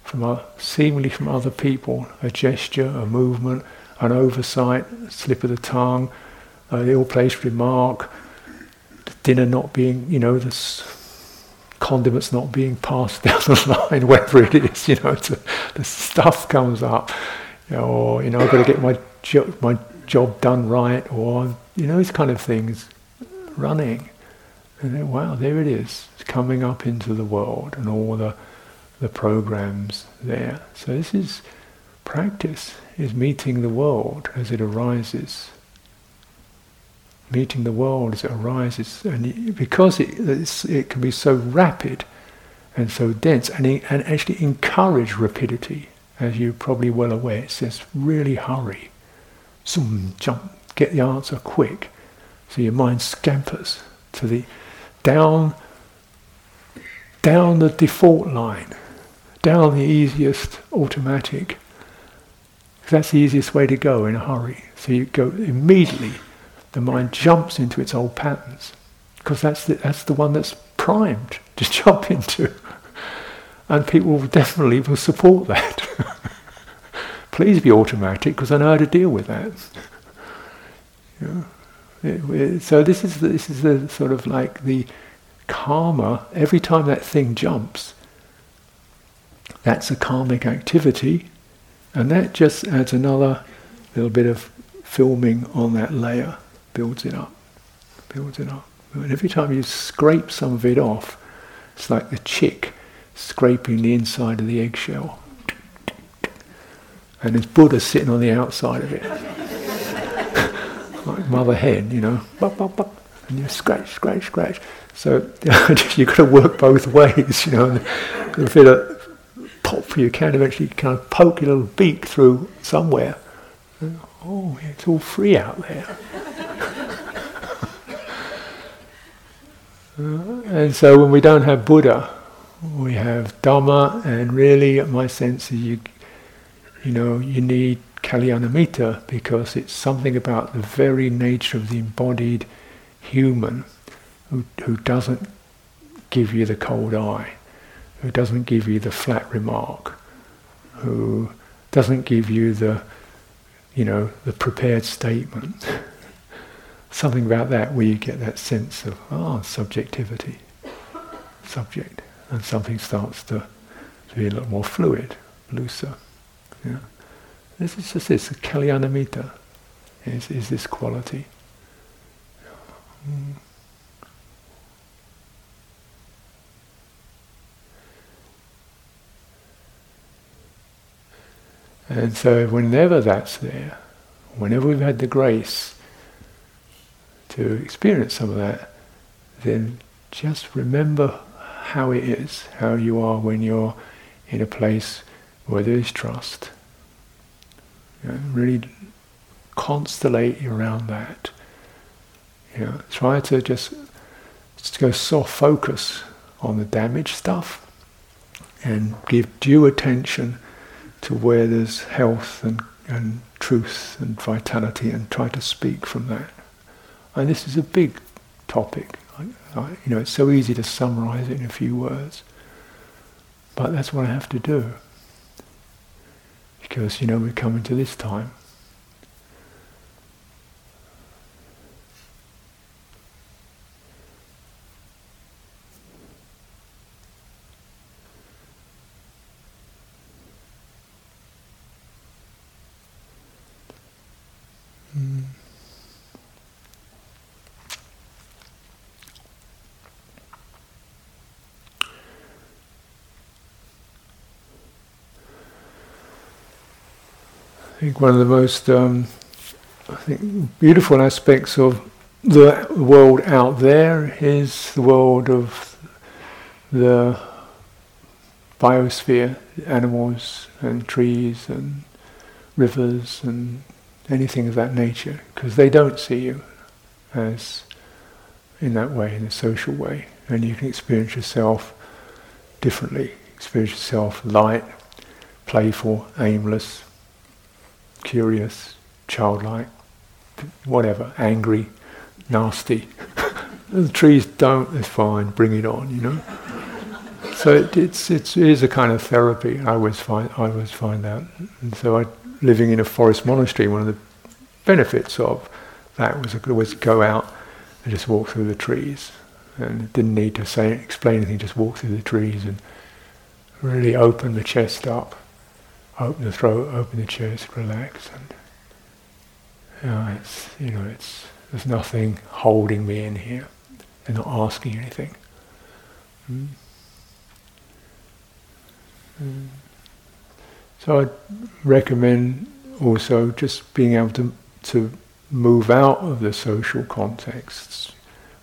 from our, seemingly from other people, a gesture, a movement, an oversight, a slip of the tongue, an ill-placed remark, dinner not being, you know, the condiments not being passed down the line, whatever it is, you know, the stuff comes up, you know, or, you know, I've got to get my, jo- my job done right, or, you know, these kind of things running. And then, wow, there it is, it's coming up into the world and all the, the programs there. So this is practice, is meeting the world as it arises meeting the world as it arises, and because it, it can be so rapid and so dense, and, and actually encourage rapidity, as you're probably well aware, it says really hurry, zoom, jump, get the answer quick, so your mind scampers to the down, down the default line, down the easiest automatic. That's the easiest way to go in a hurry. So you go immediately the mind jumps into its old patterns because that's the, that's the one that's primed to jump into. And people definitely will support that. Please be automatic because I know how to deal with that. know, it, it, so this is the, this is the sort of like the karma. Every time that thing jumps, that's a karmic activity, and that just adds another little bit of filming on that layer builds it up, builds it up. And every time you scrape some of it off, it's like the chick scraping the inside of the eggshell. And there's Buddha sitting on the outside of it. like mother hen, you know. And you scratch, scratch, scratch. So you've got to work both ways, you know. And if it pop, you can eventually kind of poke your little beak through somewhere. Oh, it's all free out there. And so when we don't have Buddha, we have Dhamma, and really, my sense is you, you know, you need Kalyanamitta because it's something about the very nature of the embodied human who, who doesn't give you the cold eye, who doesn't give you the flat remark, who doesn't give you the, you know, the prepared statement. something about that where you get that sense of, oh, subjectivity, subject, and something starts to, to be a little more fluid, looser. Yeah. This is just this, kalyanamitta is, is this quality. Mm. And so whenever that's there, whenever we've had the grace to experience some of that, then just remember how it is, how you are when you're in a place where there is trust. You know, really constellate around that. You know, try to just, just go soft focus on the damaged stuff and give due attention to where there's health and, and truth and vitality and try to speak from that. And this is a big topic. I, I, you know, it's so easy to summarize it in a few words. But that's what I have to do. because you know we're coming to this time. Think one of the most um, I think beautiful aspects of the world out there is the world of the biosphere, animals and trees and rivers and anything of that nature, because they don't see you as in that way, in a social way, and you can experience yourself differently. Experience yourself light, playful, aimless, curious, childlike, whatever, angry, nasty. the trees don't, it's fine, bring it on, you know. so it, it's, it's, it is a kind of therapy. I always find I always find that, and so I, living in a forest monastery, one of the benefits of that was I could always go out and just walk through the trees, and didn't need to say explain anything. Just walk through the trees and really open the chest up open the throat, open the chest, relax, and you know, it's you know it's there's nothing holding me in here. They're not asking anything. Mm. Mm. So I'd recommend also just being able to to move out of the social contexts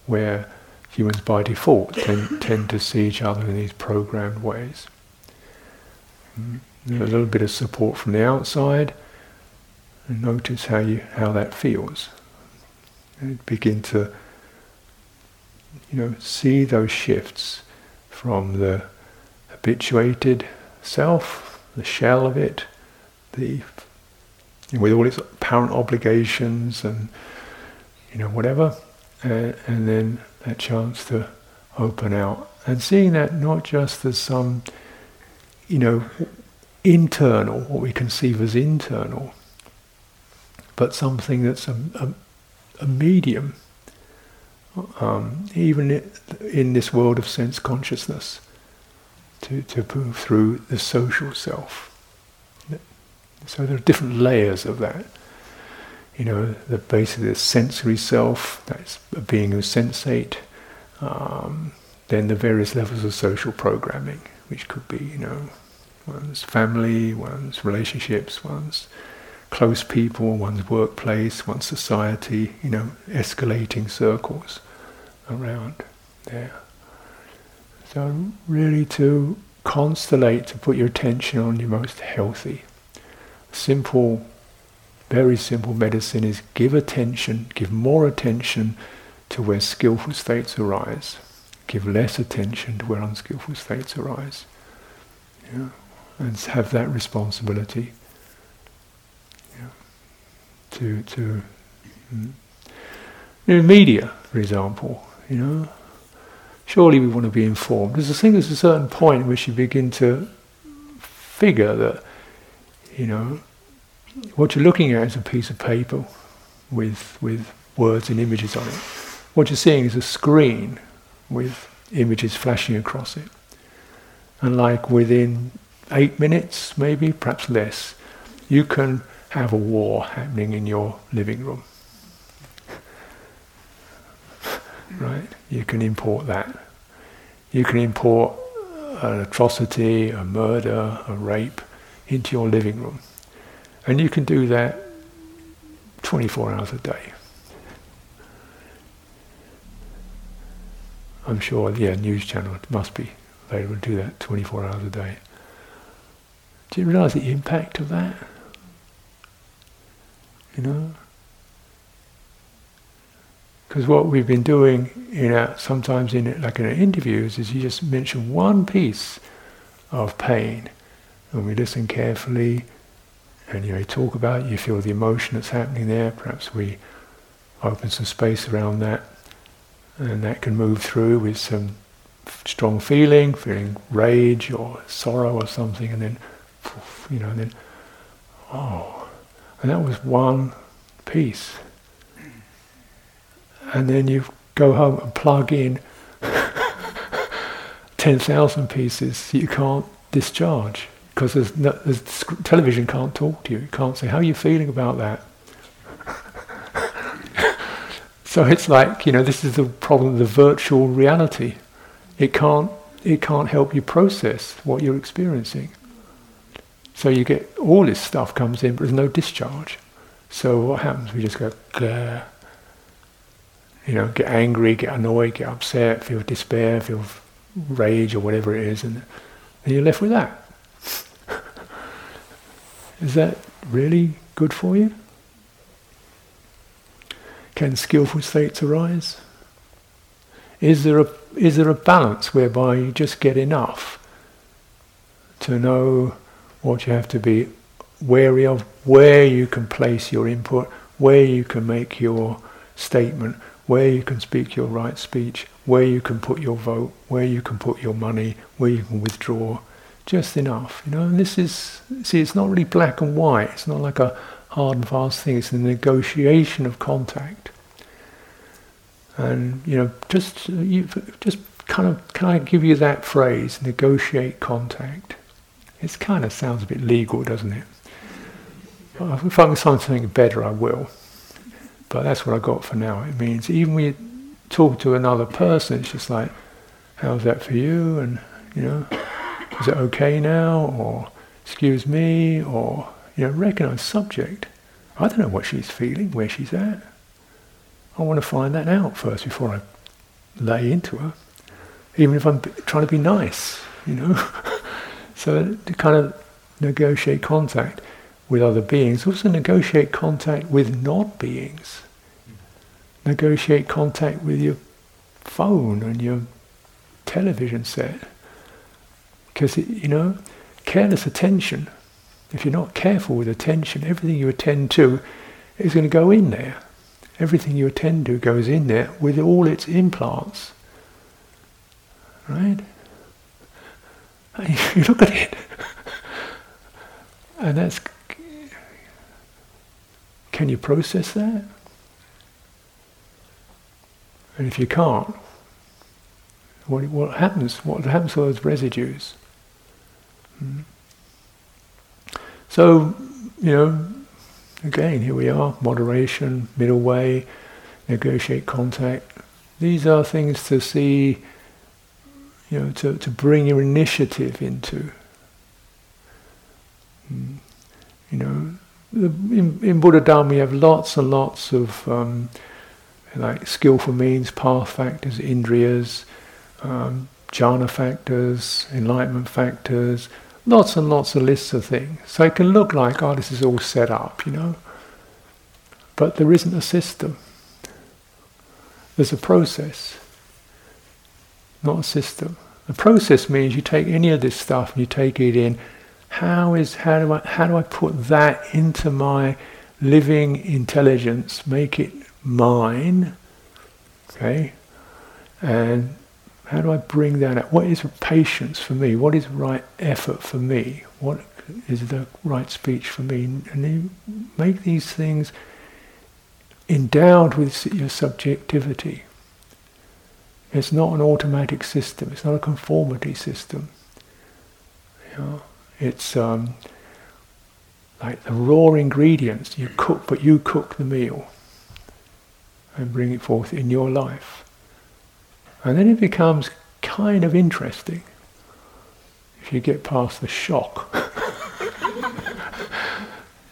where humans by default tend, tend to see each other in these programmed ways. Mm a little bit of support from the outside, and notice how you how that feels. And begin to you know see those shifts from the habituated self, the shell of it, the with all its apparent obligations and you know whatever, uh, and then that chance to open out and seeing that not just as some you know internal, what we conceive as internal, but something that's a, a, a medium, um, even in this world of sense consciousness, to, to move through the social self. So there are different layers of that. You know, the basically the sensory self, that's a being who sensate, um, then the various levels of social programming, which could be, you know, one's family, one's relationships, one's close people, one's workplace, one's society, you know, escalating circles around there. So, really to constellate, to put your attention on your most healthy. Simple, very simple medicine is give attention, give more attention to where skillful states arise. Give less attention to where unskillful states arise. Yeah and have that responsibility to to mm. media, for example, you know. Surely we want to be informed. There's a thing. There's a certain point in which you begin to figure that, you know, what you're looking at is a piece of paper with with words and images on it. What you're seeing is a screen with images flashing across it. And like within eight minutes, maybe, perhaps less, you can have a war happening in your living room. right? You can import that. You can import an atrocity, a murder, a rape into your living room. And you can do that 24 hours a day. I'm sure, yeah, news channel must be able to do that 24 hours a day. Do you realize the impact of that? You know? Because what we've been doing in our, sometimes in like in interviews is you just mention one piece of pain and we listen carefully and you know, talk about it, you feel the emotion that's happening there, perhaps we open some space around that and that can move through with some strong feeling, feeling rage or sorrow or something and then you know, then Oh, and that was one piece. And then you go home and plug in 10,000 pieces you can't discharge because there's, no, there's, television can't talk to you. It can't say, How are you feeling about that? so it's like, you know, this is the problem of the virtual reality. It can't, it can't help you process what you're experiencing. So you get all this stuff comes in, but there's no discharge. So what happens? We just go, you know, get angry, get annoyed, get upset, feel despair, feel rage or whatever it is, and then you're left with that. is that really good for you? Can skillful states arise? Is there a is there a balance whereby you just get enough to know what you have to be wary of, where you can place your input, where you can make your statement, where you can speak your right speech, where you can put your vote, where you can put your money, where you can withdraw, just enough, you know. And this is, see, it's not really black and white. It's not like a hard and fast thing. It's a negotiation of contact. And you know, just you, just kind of, can I give you that phrase? Negotiate contact. It kind of sounds a bit legal, doesn't it? If I can find something better, I will. But that's what I got for now. It means even when you talk to another person, it's just like, how's that for you? And, you know, is it okay now? Or, excuse me? Or, you know, recognize subject. I don't know what she's feeling, where she's at. I want to find that out first before I lay into her. Even if I'm trying to be nice, you know. so to kind of negotiate contact with other beings, also negotiate contact with not beings. Negotiate contact with your phone and your television set. Because, you know, careless attention, if you're not careful with attention, everything you attend to is going to go in there. Everything you attend to goes in there with all its implants. Right? You look at it. and that's can you process that? And if you can't, what, what happens? What happens to those residues? Hmm. So, you know, again, here we are moderation, middle way, negotiate contact. These are things to see, you know, to, to bring your initiative into. Hmm. You know, in, in Buddha Dhamma we have lots and lots of um, like skillful means, path factors, indriyas, um, jhana factors, enlightenment factors, lots and lots of lists of things. So it can look like, oh, this is all set up, you know. But there isn't a system. There's a process, not a system. The process means you take any of this stuff and you take it in how is how do I how do I put that into my living intelligence, make it mine? Okay, and how do I bring that out? What is patience for me? What is right effort for me? What is the right speech for me? And make these things endowed with your subjectivity. It's not an automatic system. It's not a conformity system. You know? It's um, like the raw ingredients you cook, but you cook the meal and bring it forth in your life. And then it becomes kind of interesting if you get past the shock.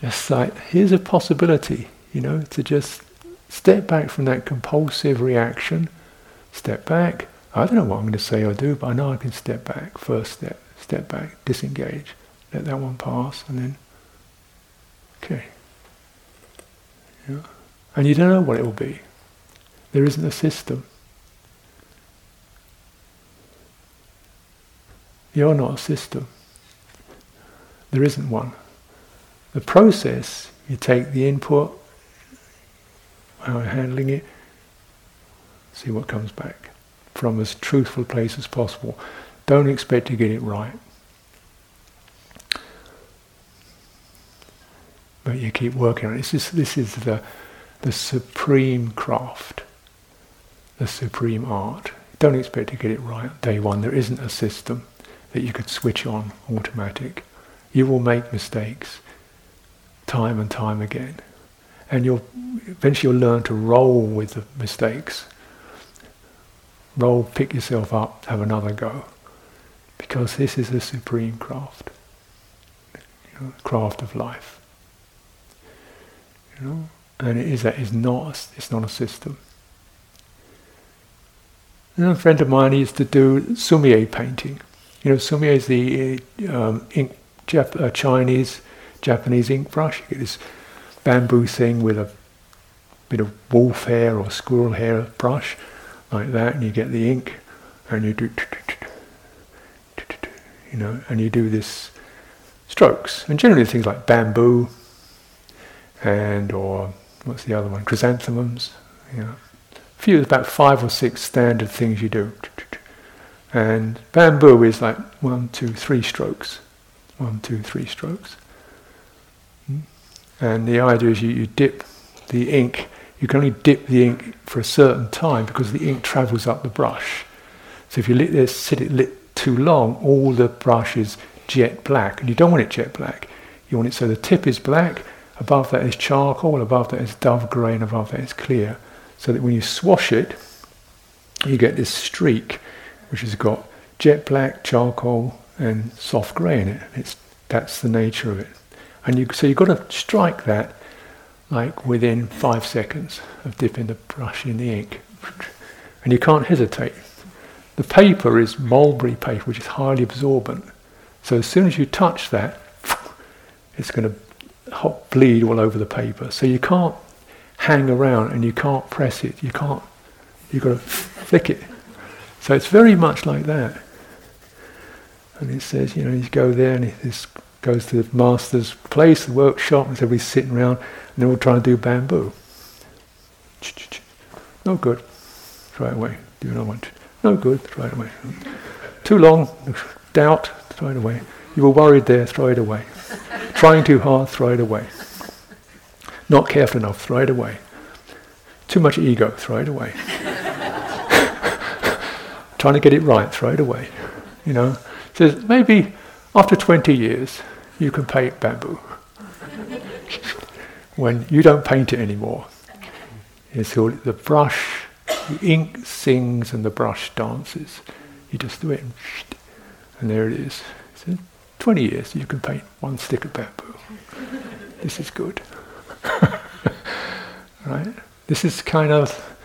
it's like, here's a possibility, you know, to just step back from that compulsive reaction, step back. I don't know what I'm going to say or do, but I know I can step back, first step step back, disengage, let that one pass, and then, okay. Yeah. And you don't know what it will be. There isn't a system. You're not a system. There isn't one. The process, you take the input, how you're handling it, see what comes back from as truthful place as possible. Don't expect to get it right. but you keep working on it. This is, this is the, the supreme craft, the supreme art. Don't expect to get it right day one. There isn't a system that you could switch on automatic. You will make mistakes time and time again. And you'll eventually you'll learn to roll with the mistakes. Roll, pick yourself up, have another go. Because this is the supreme craft. You know, craft of life. You know? And it is that is not it's not a system. And a friend of mine used to do sumi-e painting. You know, sumi-e is the um, ink, Jap- uh, Chinese, Japanese ink brush. You get this bamboo thing with a bit of wolf hair or squirrel hair brush, like that, and you get the ink, and you do, you know, and you do this strokes, and generally things like bamboo, and or what's the other one, chrysanthemums, you know, a few, about five or six standard things you do. And bamboo is like one, two, three strokes. One, two, three strokes. Hmm? And the idea is you, you dip the ink, you can only dip the ink for a certain time because the ink travels up the brush. So if you let this sit it lit too long, all the brush is jet black. And you don't want it jet black. You want it so the tip is black, above that is charcoal, above that is dove grey, and above that is clear. So that when you swash it, you get this streak which has got jet black, charcoal, and soft grey in it. It's, that's the nature of it. And you, so you've got to strike that like within five seconds of dipping the brush in the ink. And you can't hesitate. The paper is mulberry paper, which is highly absorbent. So as soon as you touch that, it's going to hot bleed all over the paper. So you can't hang around and you can't press it. You can't. You've got to flick it. So it's very much like that. And it says, you know, you go there and this goes to the master's place, the workshop, and everybody's sitting around and they're all trying to do bamboo. No good. Throw it away. Do another one. No good. Throw it away. Too long. Doubt. Throw it away. You were worried there. Throw it away. Trying too hard. Throw it away. Not careful enough. Throw it away. Too much ego. Throw it away trying to get it right, throw it away. You know, says maybe after 20 years you can paint bamboo. when you don't paint it anymore, it's all the brush, the ink sings and the brush dances. You just do it, and, there it is. So 20 years you can paint one stick of bamboo. this is good. right? This is kind of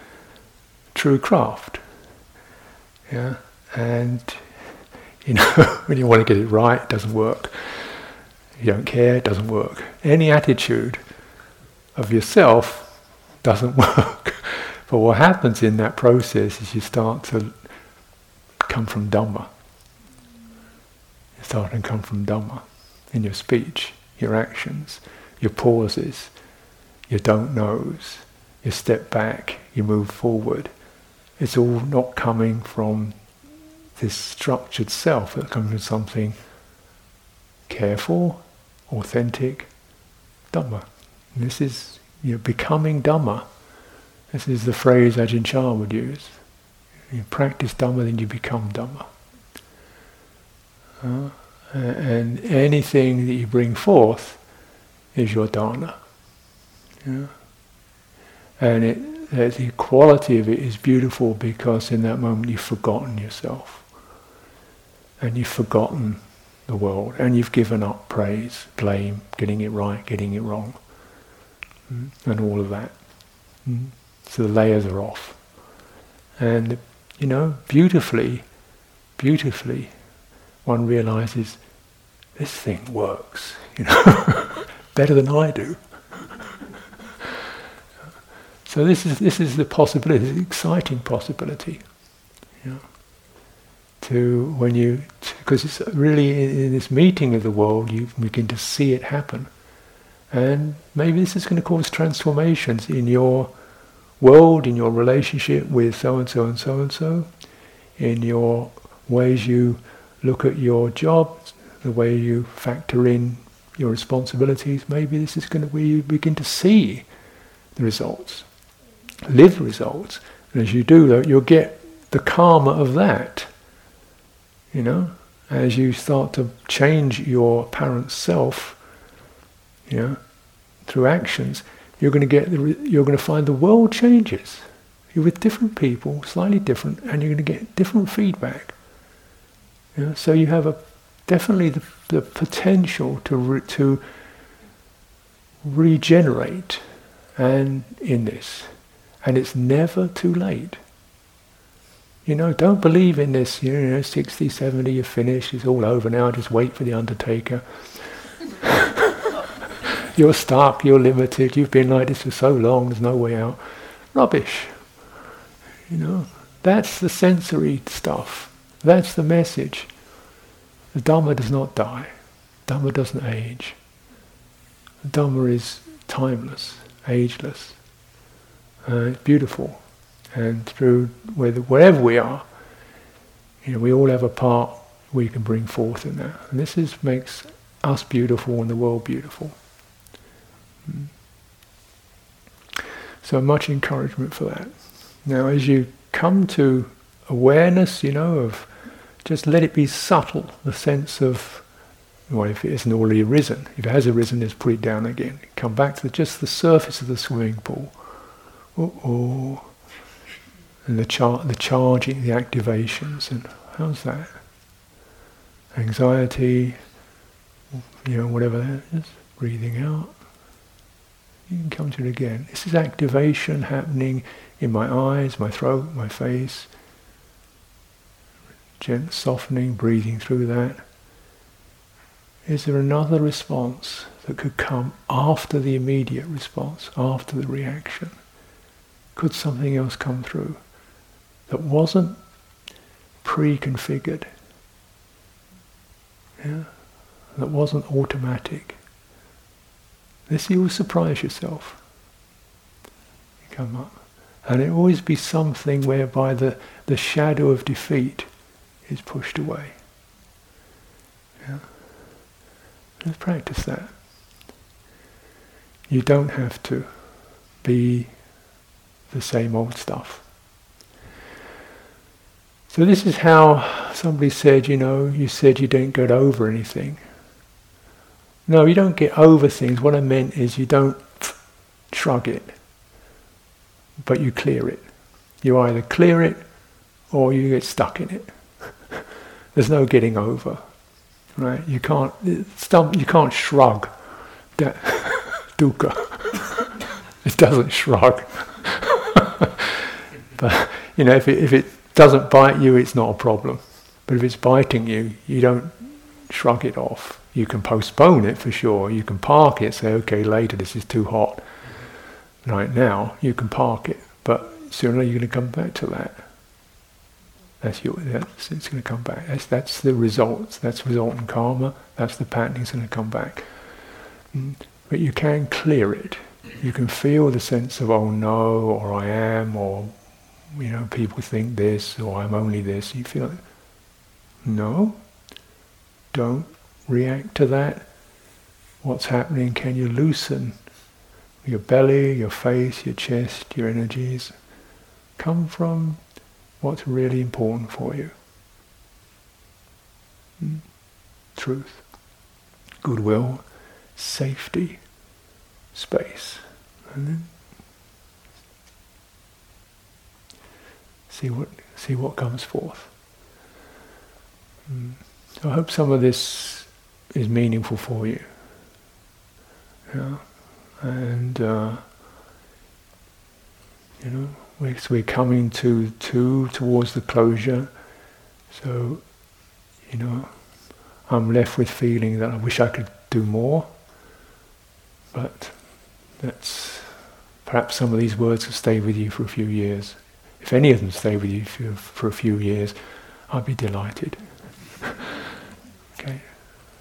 true craft. Yeah, and you know when you want to get it right, it doesn't work. You don't care, it doesn't work. Any attitude of yourself doesn't work. but what happens in that process is you start to come from Dhamma. You start to come from Dhamma in your speech, your actions, your pauses, your don't knows, you step back, you move forward it's all not coming from this structured self, it's coming from something careful, authentic, Dhamma. This is you know, becoming Dhamma. This is the phrase Ajahn Chah would use. You practice Dhamma, then you become Dhamma. Uh, and anything that you bring forth is your dana. Yeah? And it the quality of it is beautiful because in that moment you've forgotten yourself. And you've forgotten the world. And you've given up praise, blame, getting it right, getting it wrong. Mm, and all of that. Mm. So the layers are off. And, you know, beautifully, beautifully, one realizes this thing works, you know, better than I do. So this is this is the possibility, the exciting possibility. You know, to when you because it's really in, this meeting of the world you begin to see it happen, and maybe this is going to cause transformations in your world, in your relationship with so and so and so and so, in your ways you look at your job, the way you factor in your responsibilities, maybe this is going to where you begin to see the results, live results. And as you do that, you'll get the karma of that. You know, as you start to change your apparent self, you know, through actions, you're going to get the, you're going to find the world changes. You're with different people, slightly different, and you're going to get different feedback. You know, so you have a definitely the, the potential to re, to regenerate and in this, and it's never too late. You know, don't believe in this, you know, 60, 70, you're finished, it's all over now, just wait for the undertaker. you're stuck, you're limited, you've been like this for so long, there's no way out. Rubbish. You know, that's the sensory stuff. That's the message. The Dhamma does not die. Dhamma doesn't age. The Dhamma is timeless, ageless. Uh, it's beautiful. And through wherever we are, you know, we all have a part we can bring forth in that. And this is makes us beautiful and the world beautiful. Mm. So much encouragement for that. Now, as you come to awareness, you know, of just let it be subtle, the sense of, well, if it isn't already arisen, if it has arisen, just put it down again. Come back to the, just the surface of the swimming pool. Oh, and the char- the charging, the activations, and how's that? Anxiety, you know, whatever that is, breathing out. You can come to it again. This is activation happening in my eyes, my throat, my face. Gentle softening, breathing through that. Is there another response that could come after the immediate response, after the reaction? Could something else come through? That wasn't pre-configured, yeah, that wasn't automatic. This you will surprise yourself. You come up. And it always be something whereby the, the shadow of defeat is pushed away. Yeah. Let's practice that. You don't have to be the same old stuff. So this is how somebody said, you know, you said you don't get over anything. No, you don't get over things. What I meant is you don't shrug it, but you clear it. You either clear it or you get stuck in it. There's no getting over, right? You can't, you can't shrug that dukkha. it doesn't shrug. but you know, if it, if it doesn't bite you, it's not a problem. But if it's biting you, you don't shrug it off. You can postpone it for sure. You can park it, say, okay, later, this is too hot. Right now, you can park it, but sooner you're going to come back to that. That's your, that's, it's going to come back. That's, that's the results. That's resultant karma. That's the pattern. It's going to come back. Mm. But you can clear it. You can feel the sense of, oh no, or I am, or you know, people think this, or I'm only this. You feel, no, don't react to that. What's happening? Can you loosen your belly, your face, your chest, your energies? Come from what's really important for you. Hmm? Truth, goodwill, safety, space. And then see what see what comes forth. Mm. So I hope some of this is meaningful for you. Yeah, and uh, you know, we're, so we're coming to to towards the closure. So, you know, I'm left with feeling that I wish I could do more, but that's perhaps some of these words will stay with you for a few years. If any of them stay with you for, for a few years, I'd be delighted. okay,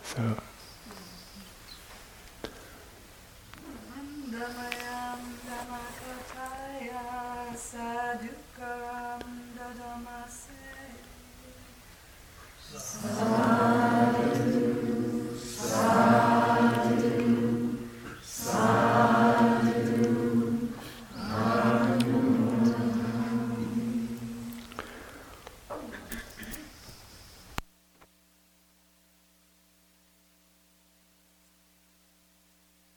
so.